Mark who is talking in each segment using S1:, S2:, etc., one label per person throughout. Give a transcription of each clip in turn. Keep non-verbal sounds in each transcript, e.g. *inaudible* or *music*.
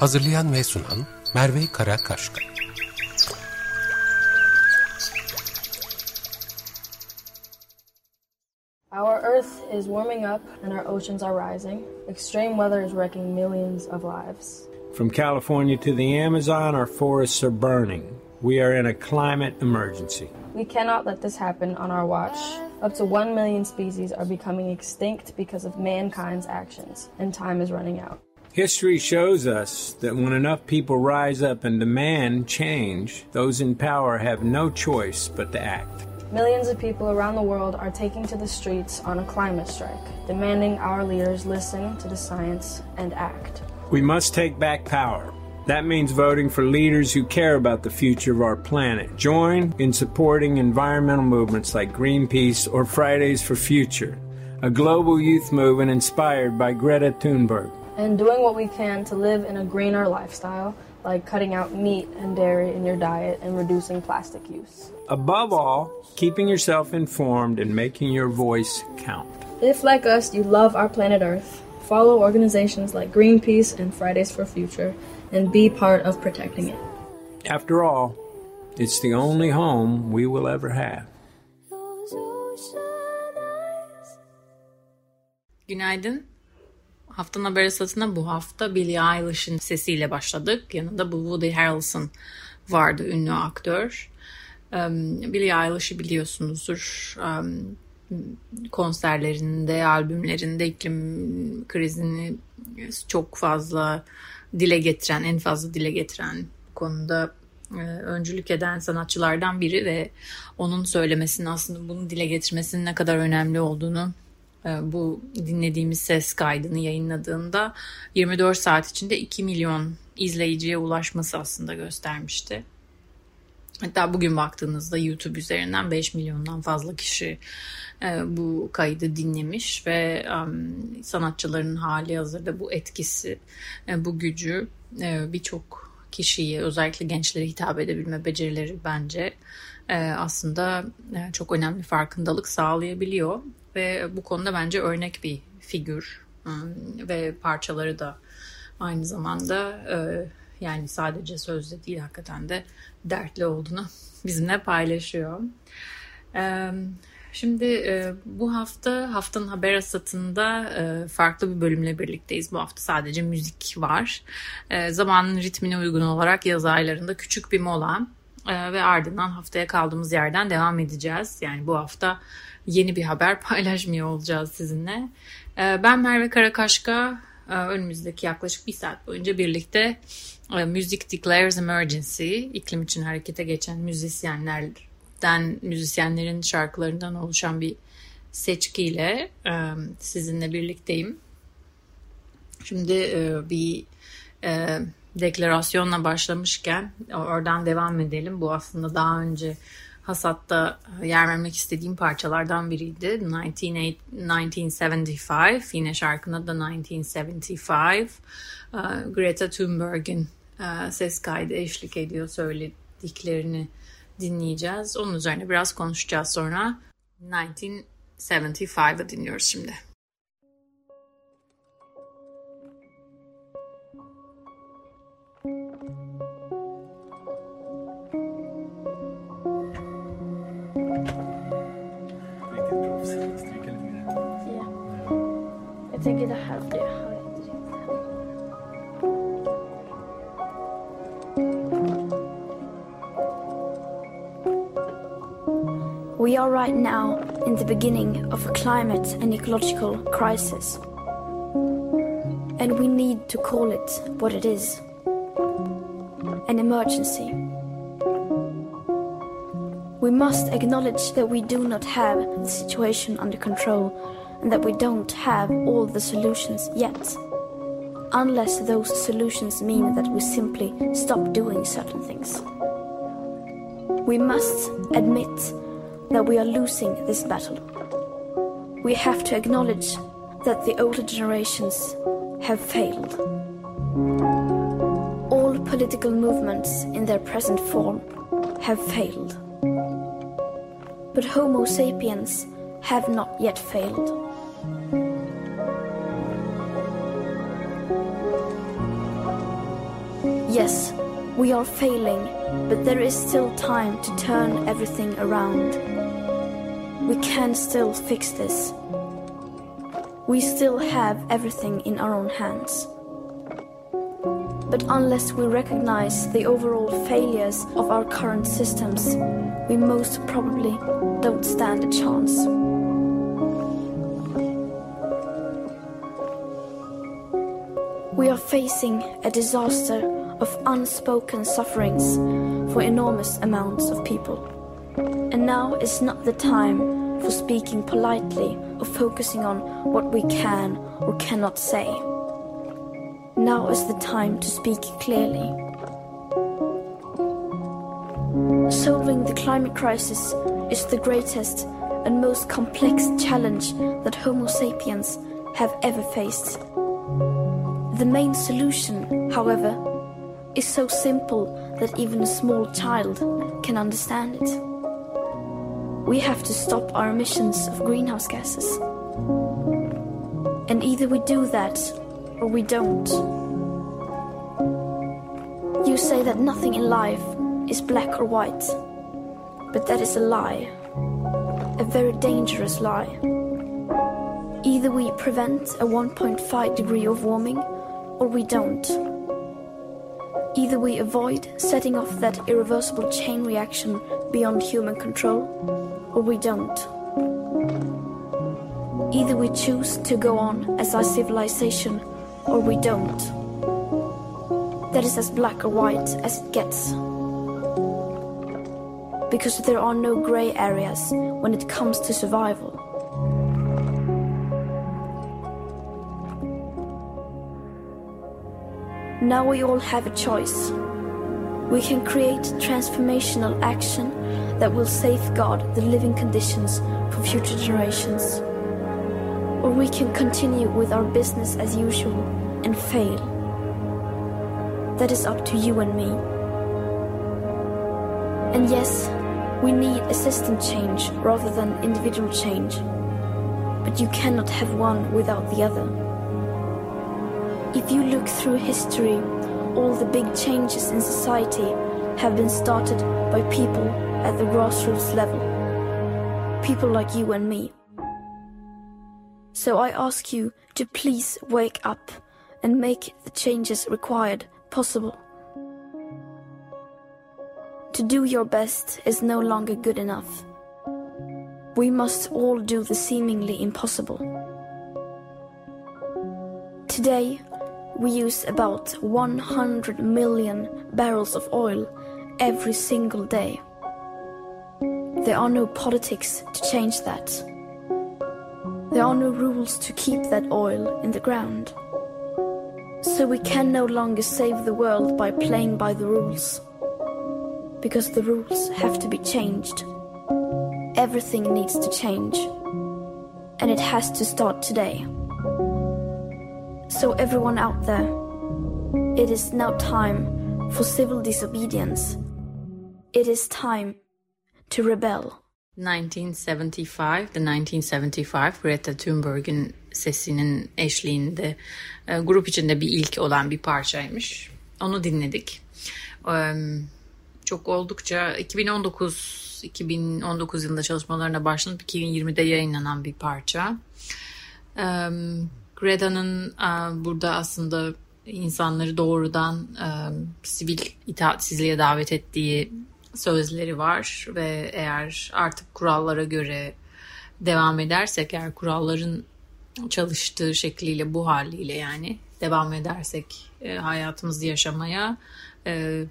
S1: Hazırlayan ve sunan Merve Karakaşka.
S2: Our Earth is warming up and our oceans are rising. Extreme weather is wrecking millions of lives.
S3: From California to the Amazon, our forests are burning. We are in a climate emergency.
S2: We cannot let this happen on our watch. Up to 1 million species are becoming extinct because of mankind's actions, and time is running out.
S3: History shows us that when enough people rise up and demand change, those in power have no choice but to act.
S2: Millions of people around the world are taking to the streets on a climate strike, demanding our leaders listen to the science and act.
S3: We must take back power. That means voting for leaders who care about the future of our planet. Join in supporting environmental movements like Greenpeace or Fridays for Future, a global youth movement inspired by Greta Thunberg.
S2: And doing what we can to live in a greener lifestyle, like cutting out meat and dairy in your diet and reducing plastic use.
S3: Above all, keeping yourself informed and making your voice count.
S2: If, like us, you love our planet Earth, follow organizations like Greenpeace and Fridays for Future and be part of protecting it.
S3: After all, it's the only home we will ever have.
S4: Günaydın. Haftanın haber esasına bu hafta Billie Eilish'in sesiyle başladık. Yanında bu Woody Harrelson vardı, ünlü aktör. Um, Billie Eilish'i biliyorsunuzdur. Um, konserlerinde, albümlerinde iklim krizini çok fazla dile getiren, en fazla dile getiren konuda e, öncülük eden sanatçılardan biri ve onun söylemesinin aslında bunu dile getirmesinin ne kadar önemli olduğunu bu dinlediğimiz ses kaydını yayınladığında 24 saat içinde 2 milyon izleyiciye ulaşması aslında göstermişti. Hatta bugün baktığınızda YouTube üzerinden 5 milyondan fazla kişi e, bu kaydı dinlemiş ve sanatçıların hali hazırda bu etkisi, e, bu gücü birçok kişiyi özellikle gençlere hitap edebilme becerileri bence aslında çok önemli farkındalık sağlayabiliyor ve bu konuda bence örnek bir figür ve parçaları da aynı zamanda yani sadece sözde değil hakikaten de dertli olduğunu *laughs* bizimle paylaşıyor. Şimdi bu hafta haftanın haber asatında farklı bir bölümle birlikteyiz. Bu hafta sadece müzik var. Zamanın ritmine uygun olarak yaz aylarında küçük bir mola ve ardından haftaya kaldığımız yerden devam edeceğiz. Yani bu hafta yeni bir haber *laughs* paylaşmıyor olacağız sizinle. Ben Merve Karakaşka. Önümüzdeki yaklaşık bir saat boyunca birlikte Music Declares Emergency, iklim için harekete geçen müzisyenlerden, müzisyenlerin şarkılarından oluşan bir seçkiyle sizinle birlikteyim. Şimdi bir deklarasyonla başlamışken oradan devam edelim. Bu aslında daha önce Hasat'ta yer vermek istediğim parçalardan biriydi. 1975 yine şarkının da 1975 Greta Thunberg'in ses kaydı eşlik ediyor söylediklerini dinleyeceğiz. Onun üzerine biraz konuşacağız sonra. 1975'ı dinliyoruz şimdi.
S5: Now in the beginning of a climate and ecological crisis. And we need to call it what it is an emergency. We must acknowledge that we do not have the situation under control and that we don't have all the solutions yet. unless those solutions mean that we simply stop doing certain things. We must admit that we are losing this battle. We have to acknowledge that the older generations have failed. All political movements in their present form have failed. But Homo sapiens have not yet failed. Yes, we are failing, but there is still time to turn everything around. We can still fix this. We still have everything in our own hands. But unless we recognize the overall failures of our current systems, we most probably don't stand a chance. We are facing a disaster of unspoken sufferings for enormous amounts of people. And now is not the time for speaking politely or focusing on what we can or cannot say. Now is the time to speak clearly. Solving the climate crisis is the greatest and most complex challenge that Homo sapiens have ever faced. The main solution, however, is so simple that even a small child can understand it. We have to stop our emissions of greenhouse gases. And either we do that or we don't. You say that nothing in life is black or white, but that is a lie. A very dangerous lie. Either we prevent a 1.5 degree of warming or we don't. Either we avoid setting off that irreversible chain reaction beyond human control, or we don't. Either we choose to go on as our civilization, or we don't. That is as black or white as it gets. Because there are no grey areas when it comes to survival. Now we all have a choice. We can create transformational action that will safeguard the living conditions for future generations. Or we can continue with our business as usual and fail. That is up to you and me. And yes, we need a system change rather than individual change. But you cannot have one without the other. If you look through history, all the big changes in society have been started by people at the grassroots level. People like you and me. So I ask you to please wake up and make the changes required possible. To do your best is no longer good enough. We must all do the seemingly impossible. Today, we use about 100 million barrels of oil every single day. There are no politics to change that. There are no rules to keep that oil in the ground. So we can no longer save the world by playing by the rules. Because the rules have to be changed. Everything needs to change. And it has to start today. So, everyone out there, it is now time for civil disobedience. It is time to rebel.
S4: 1975, The 1975, Greta Thunberg'in sesinin eşliğinde e, grup içinde bir ilk olan bir parçaymış. Onu dinledik. E, çok oldukça 2019 2019 yılında çalışmalarına başlanıp 2020'de yayınlanan bir parça. E, Greta'nın burada aslında insanları doğrudan sivil itaatsizliğe davet ettiği sözleri var ve eğer artık kurallara göre devam edersek eğer kuralların çalıştığı şekliyle bu haliyle yani devam edersek e, hayatımızı yaşamaya e,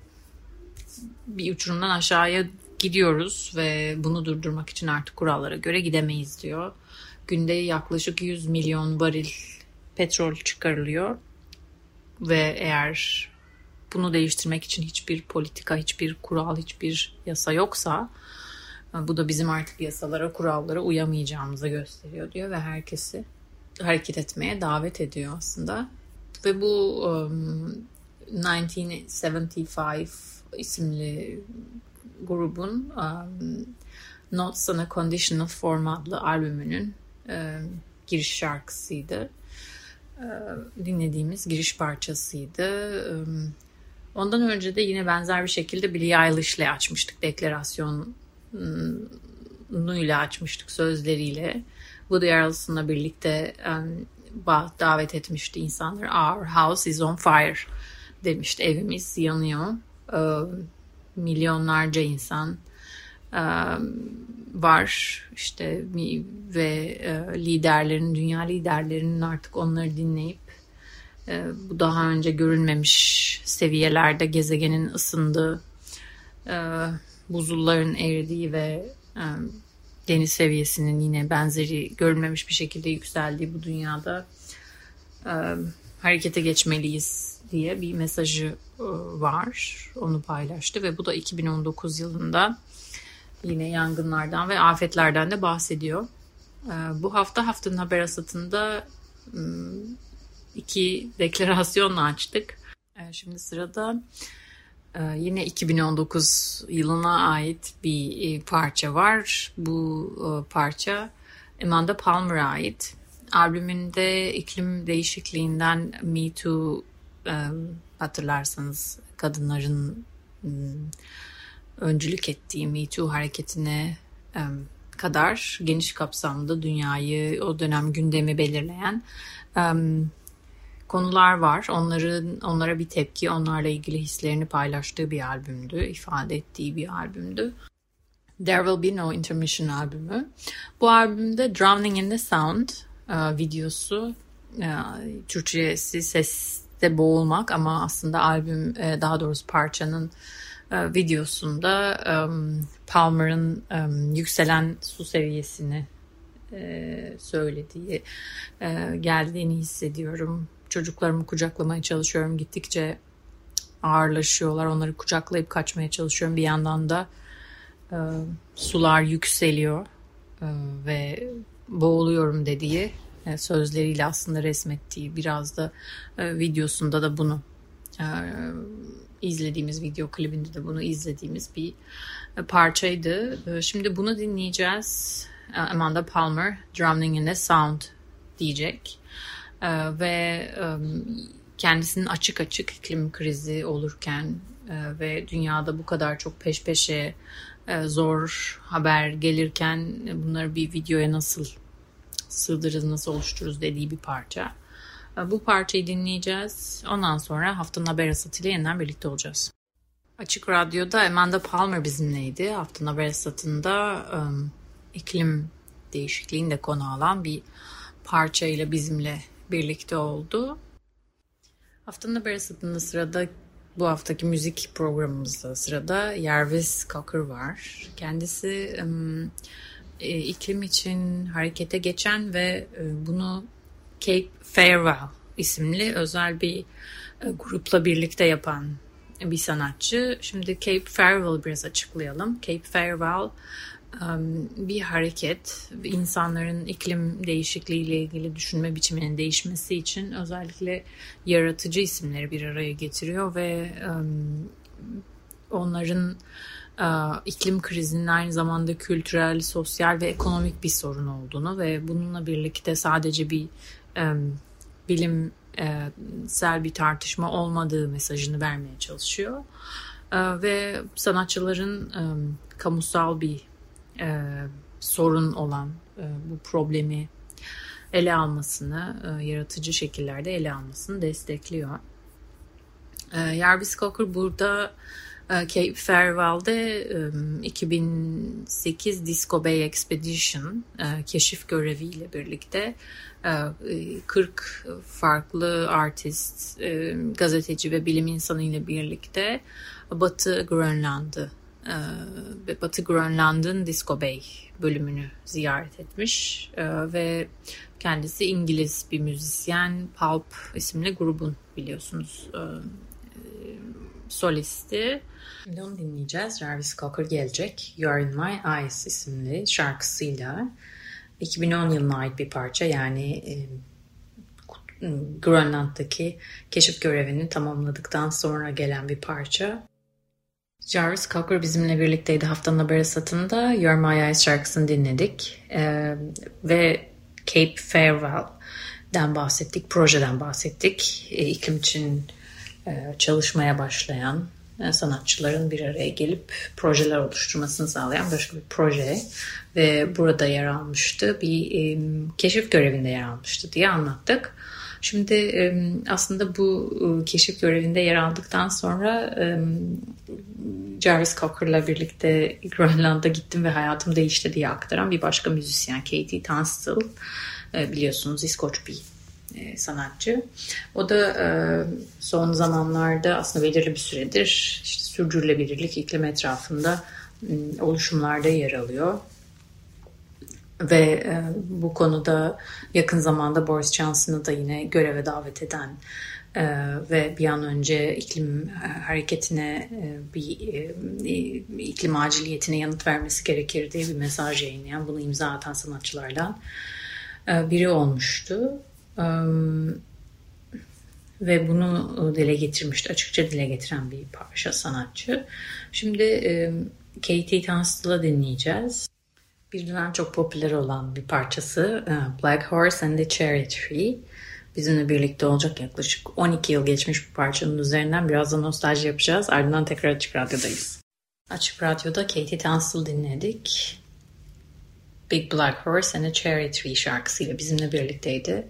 S4: bir uçurumdan aşağıya gidiyoruz ve bunu durdurmak için artık kurallara göre gidemeyiz diyor. Günde yaklaşık 100 milyon varil petrol çıkarılıyor ve eğer bunu değiştirmek için hiçbir politika, hiçbir kural, hiçbir yasa yoksa bu da bizim artık yasalara, kurallara uyamayacağımızı gösteriyor diyor ve herkesi hareket etmeye davet ediyor aslında. Ve bu um, 1975 isimli grubun um, Notes on a Conditional Form adlı albümünün um, giriş şarkısıydı. Um, dinlediğimiz giriş parçasıydı. Um, ondan önce de yine benzer bir şekilde Billie Eilish'le açmıştık deklarasyon nuyla açmıştık sözleriyle. Woody Harrelson'la birlikte davet etmişti insanlar. Our house is on fire demişti. Evimiz yanıyor. Milyonlarca insan var işte ve uh, liderlerin, dünya liderlerinin artık onları dinleyip bu daha önce görülmemiş seviyelerde gezegenin ısındığı uh, buzulların eridiği ve um, deniz seviyesinin yine benzeri görülmemiş bir şekilde yükseldiği bu dünyada um, harekete geçmeliyiz diye bir mesajı var. Onu paylaştı ve bu da 2019 yılında yine yangınlardan ve afetlerden de bahsediyor. Bu hafta haftanın haber asatında iki deklarasyonla açtık. Uh, şimdi sırada ee, yine 2019 yılına ait bir e, parça var. Bu e, parça Amanda Palmer'a ait. Albümünde iklim değişikliğinden Me Too e, hatırlarsanız kadınların öncülük ettiği Me Too hareketine kadar geniş kapsamda dünyayı o dönem gündemi belirleyen konular var. Onların onlara bir tepki, onlarla ilgili hislerini paylaştığı bir albümdü, ifade ettiği bir albümdü. There Will Be No Intermission albümü. Bu albümde Drowning in the Sound e, videosu, e, Türkçesi seste boğulmak ama aslında albüm, e, daha doğrusu parçanın e, videosunda um, Palmer'ın yükselen su seviyesini söylediği, geldiğini hissediyorum çocuklarımı kucaklamaya çalışıyorum. Gittikçe ağırlaşıyorlar. Onları kucaklayıp kaçmaya çalışıyorum. Bir yandan da e, sular yükseliyor e, ve boğuluyorum dediği e, sözleriyle aslında resmettiği biraz da e, videosunda da bunu e, izlediğimiz video klibinde de bunu izlediğimiz bir e, parçaydı. E, şimdi bunu dinleyeceğiz. E, Amanda Palmer, Drowning in the Sound diyecek. Ee, ve kendisinin açık açık iklim krizi olurken e, ve dünyada bu kadar çok peş peşe e, zor haber gelirken bunları bir videoya nasıl sığdırırız, nasıl oluştururuz dediği bir parça. E, bu parçayı dinleyeceğiz. Ondan sonra haftanın haber asatıyla yeniden birlikte olacağız. Açık Radyo'da Amanda Palmer bizimleydi. Haftanın haber asatında iklim değişikliğini de konu alan bir parçayla bizimle birlikte oldu. Haftanın haber asıtında sırada bu haftaki müzik programımızda sırada Jarvis Cocker var. Kendisi e, iklim için harekete geçen ve e, bunu Cape Farewell isimli özel bir e, grupla birlikte yapan bir sanatçı. Şimdi Cape Farewell biraz açıklayalım. Cape Farewell bir hareket insanların iklim değişikliği ile ilgili düşünme biçiminin değişmesi için özellikle yaratıcı isimleri bir araya getiriyor ve onların iklim krizinin aynı zamanda kültürel, sosyal ve ekonomik bir sorun olduğunu ve bununla birlikte sadece bir bilimsel bir tartışma olmadığı mesajını vermeye çalışıyor. Ve sanatçıların kamusal bir e, sorun olan e, bu problemi ele almasını, e, yaratıcı şekillerde ele almasını destekliyor. E, Jarvis Cocker burada e, Cape Farewell'de e, 2008 Disco Bay Expedition e, keşif göreviyle birlikte e, 40 farklı artist, e, gazeteci ve bilim insanı ile birlikte Batı Grönland'ı ve Batı Grönland'ın Disco Bay bölümünü ziyaret etmiş e, ve kendisi İngiliz bir müzisyen Pulp isimli grubun biliyorsunuz e, solisti. Şimdi onu dinleyeceğiz. Jarvis Cocker gelecek. You Are In My Eyes isimli şarkısıyla 2010 yılına ait bir parça yani e, Grönland'daki keşif görevini tamamladıktan sonra gelen bir parça. Jarvis Cocker bizimle birlikteydi haftanın haber satında. You're My Eyes şarkısını dinledik. Ee, ve Cape Farewell'den bahsettik, projeden bahsettik. E, iklim için e, çalışmaya başlayan e, sanatçıların bir araya gelip projeler oluşturmasını sağlayan başka bir proje ve burada yer almıştı. Bir e, keşif görevinde yer almıştı diye anlattık. Şimdi aslında bu keşif görevinde yer aldıktan sonra Jarvis Cocker'la birlikte Grönland'a gittim ve hayatım değişti diye aktaran bir başka müzisyen Katie Tunstall biliyorsunuz İskoç bir sanatçı. O da son zamanlarda aslında belirli bir süredir işte sürdürülebilirlik iklim etrafında oluşumlarda yer alıyor ve e, bu konuda yakın zamanda Boris Johnson'ı da yine göreve davet eden e, ve bir an önce iklim e, hareketine e, bir e, iklim aciliyetine yanıt vermesi gerekir diye bir mesaj yayınlayan bunu imza atan sanatçılardan e, biri olmuştu. E, ve bunu dile getirmişti. Açıkça dile getiren bir parça sanatçı. Şimdi e, Katie Tunstall'ı dinleyeceğiz. Bir dönem çok popüler olan bir parçası e, Black Horse and the Cherry Tree. Bizimle birlikte olacak yaklaşık 12 yıl geçmiş bir parçanın üzerinden biraz da nostalji yapacağız. Ardından tekrar Açık Radyo'dayız. Açık Radyo'da Katie Tunstall dinledik. Big Black Horse and a Cherry Tree şarkısıyla bizimle birlikteydi.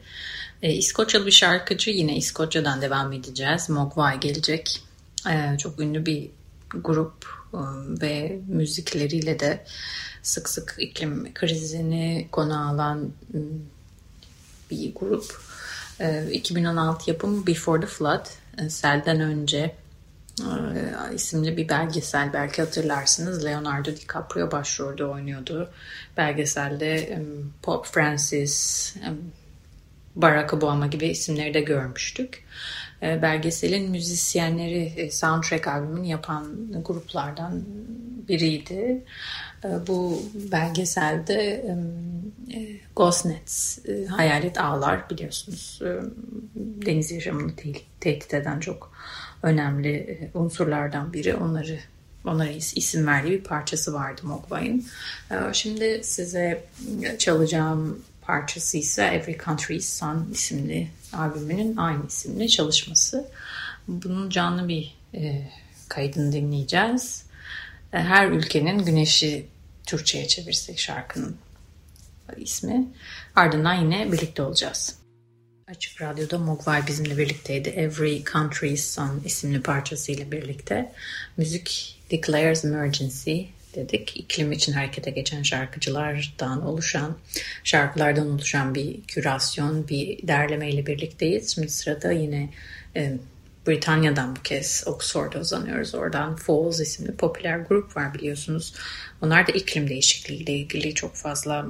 S4: E, İskoçyalı bir şarkıcı yine İskoçya'dan devam edeceğiz. Mogwai gelecek. E, çok ünlü bir grup e, ve müzikleriyle de sık sık iklim krizini konu alan ıı, bir grup. 2016 ee, yapımı Before the Flood, e, selden önce e, isimli bir belgesel belki hatırlarsınız. Leonardo DiCaprio başrolde oynuyordu. Belgeselde Pope Francis, Barack Obama gibi isimleri de görmüştük. Ee, belgeselin müzisyenleri e, soundtrack albümünü yapan gruplardan biriydi. Ee, bu belgeselde e, Ghost Nets, e, hayalet ağlar biliyorsunuz deniz yaşamını tehdit eden çok önemli unsurlardan biri. Onları onlara isim verdiği bir parçası vardı Mogwai'nin. Ee, şimdi size çalacağım parçası ise Every Country's Sun isimli albümünün aynı isimli çalışması. Bunun canlı bir e, kaydını dinleyeceğiz. E, her ülkenin güneşi Türkçe'ye çevirsek şarkının ismi. Ardından yine birlikte olacağız. Açık Radyo'da Mogwai bizimle birlikteydi. Every Country's Sun isimli parçasıyla birlikte. Müzik Declares Emergency dedik. İklim için harekete geçen şarkıcılardan oluşan, şarkılardan oluşan bir kürasyon, bir derlemeyle birlikteyiz. Şimdi sırada yine e, Britanya'dan bu kez Oxford'a uzanıyoruz. Oradan Falls isimli popüler grup var biliyorsunuz. Onlar da iklim değişikliği ile ilgili çok fazla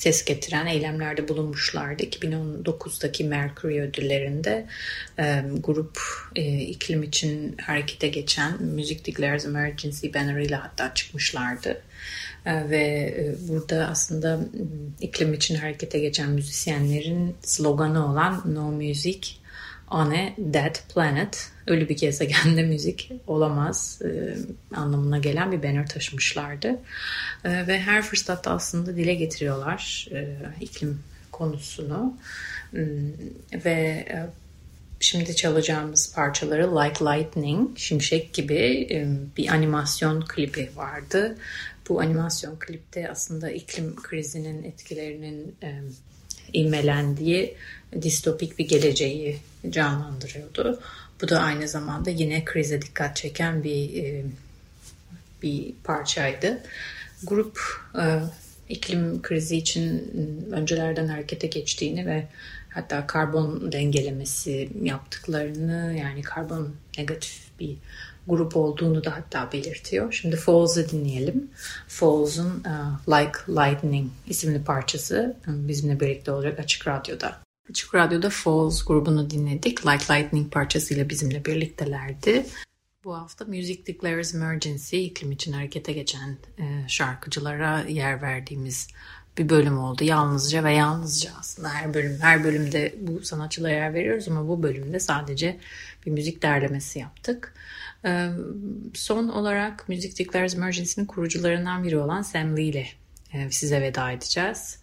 S4: ses getiren eylemlerde bulunmuşlardı. 2019'daki Mercury ödüllerinde grup e, iklim için harekete geçen Music Declares Emergency bannerıyla hatta çıkmışlardı. E, ve e, burada aslında iklim için harekete geçen müzisyenlerin sloganı olan No Music on a Dead Planet, ölü bir gezegende müzik olamaz e, anlamına gelen bir banner taşımışlardı. E, ve her fırsatta aslında dile getiriyorlar e, iklim konusunu. E, ve e, şimdi çalacağımız parçaları Like Lightning, Şimşek gibi e, bir animasyon klibi vardı. Bu animasyon klipte aslında iklim krizinin etkilerinin e, ilmelendiği distopik bir geleceği canlandırıyordu. Bu da aynı zamanda yine krize dikkat çeken bir e, bir parçaydı. Grup e, iklim krizi için öncelerden harekete geçtiğini ve hatta karbon dengelemesi yaptıklarını yani karbon negatif bir grup olduğunu da hatta belirtiyor. Şimdi Falls'ı dinleyelim. Falls'un uh, Like Lightning isimli parçası bizimle birlikte olacak Açık Radyo'da. Açık Radyo'da Falls grubunu dinledik. Like Lightning parçasıyla bizimle birliktelerdi. Bu hafta Music Declares Emergency iklim için harekete geçen e, şarkıcılara yer verdiğimiz bir bölüm oldu. Yalnızca ve yalnızca aslında her bölüm her bölümde bu sanatçılara yer veriyoruz ama bu bölümde sadece bir müzik derlemesi yaptık. E, son olarak Music Declares Emergency'nin kurucularından biri olan Sam Lee ile e, size veda edeceğiz.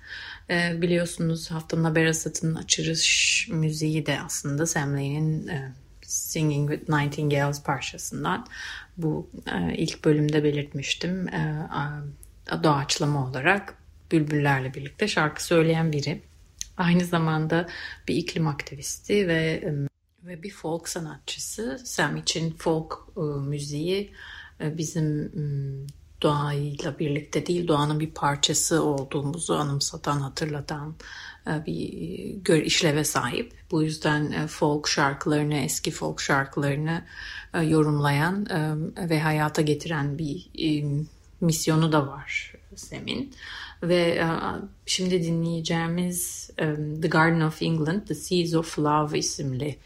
S4: E, biliyorsunuz haftanın haber asatının açılış müziği de aslında Sam Lee'nin e, Singing with Nightingales parçasından. Bu e, ilk bölümde belirtmiştim. Doğaçlama olarak bülbüllerle birlikte şarkı söyleyen biri. Aynı zamanda bir iklim aktivisti ve ve bir folk sanatçısı. Sam için folk e, müziği e, bizim doğayla birlikte değil doğanın bir parçası olduğumuzu anımsatan, hatırlatan e, bir işleve sahip. Bu yüzden folk şarkılarını, eski folk şarkılarını yorumlayan ve hayata getiren bir misyonu da var Sem'in. Ve şimdi dinleyeceğimiz The Garden of England, The Seeds of Love isimli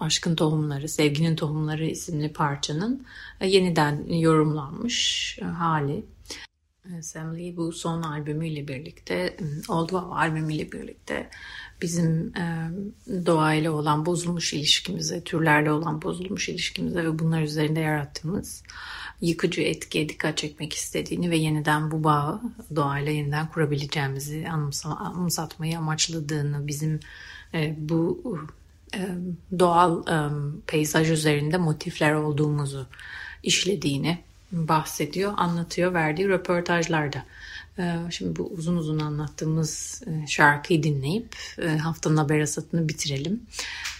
S4: Aşkın Tohumları, Sevginin Tohumları isimli parçanın yeniden yorumlanmış hali. Sam Lee bu son albümüyle birlikte, Old Wow albümüyle birlikte bizim doğayla olan bozulmuş ilişkimize, türlerle olan bozulmuş ilişkimize ve bunlar üzerinde yarattığımız yıkıcı etkiye dikkat çekmek istediğini ve yeniden bu bağı doğayla yeniden kurabileceğimizi anımsatmayı amaçladığını, bizim bu doğal peyzaj üzerinde motifler olduğumuzu işlediğini bahsediyor, anlatıyor verdiği röportajlarda. Şimdi bu uzun uzun anlattığımız şarkıyı dinleyip haftanın haber asatını bitirelim.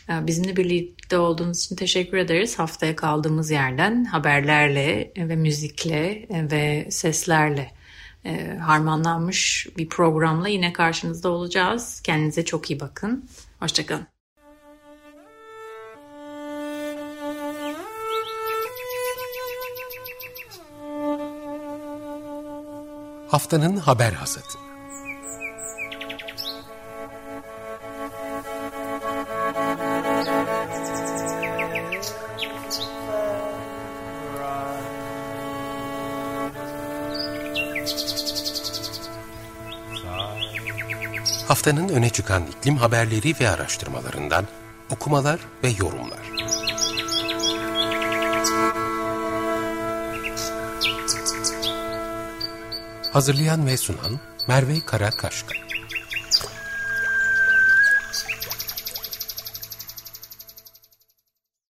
S4: Bizimle birlikte olduğunuz için teşekkür ederiz. Haftaya kaldığımız yerden haberlerle ve müzikle ve seslerle harmanlanmış bir programla yine karşınızda olacağız. Kendinize çok iyi bakın. Hoşçakalın.
S1: Haftanın haber hasatı. Haftanın öne çıkan iklim haberleri ve araştırmalarından okumalar ve yorumlar. Hazırlayan ve sunan Merve Karakaşka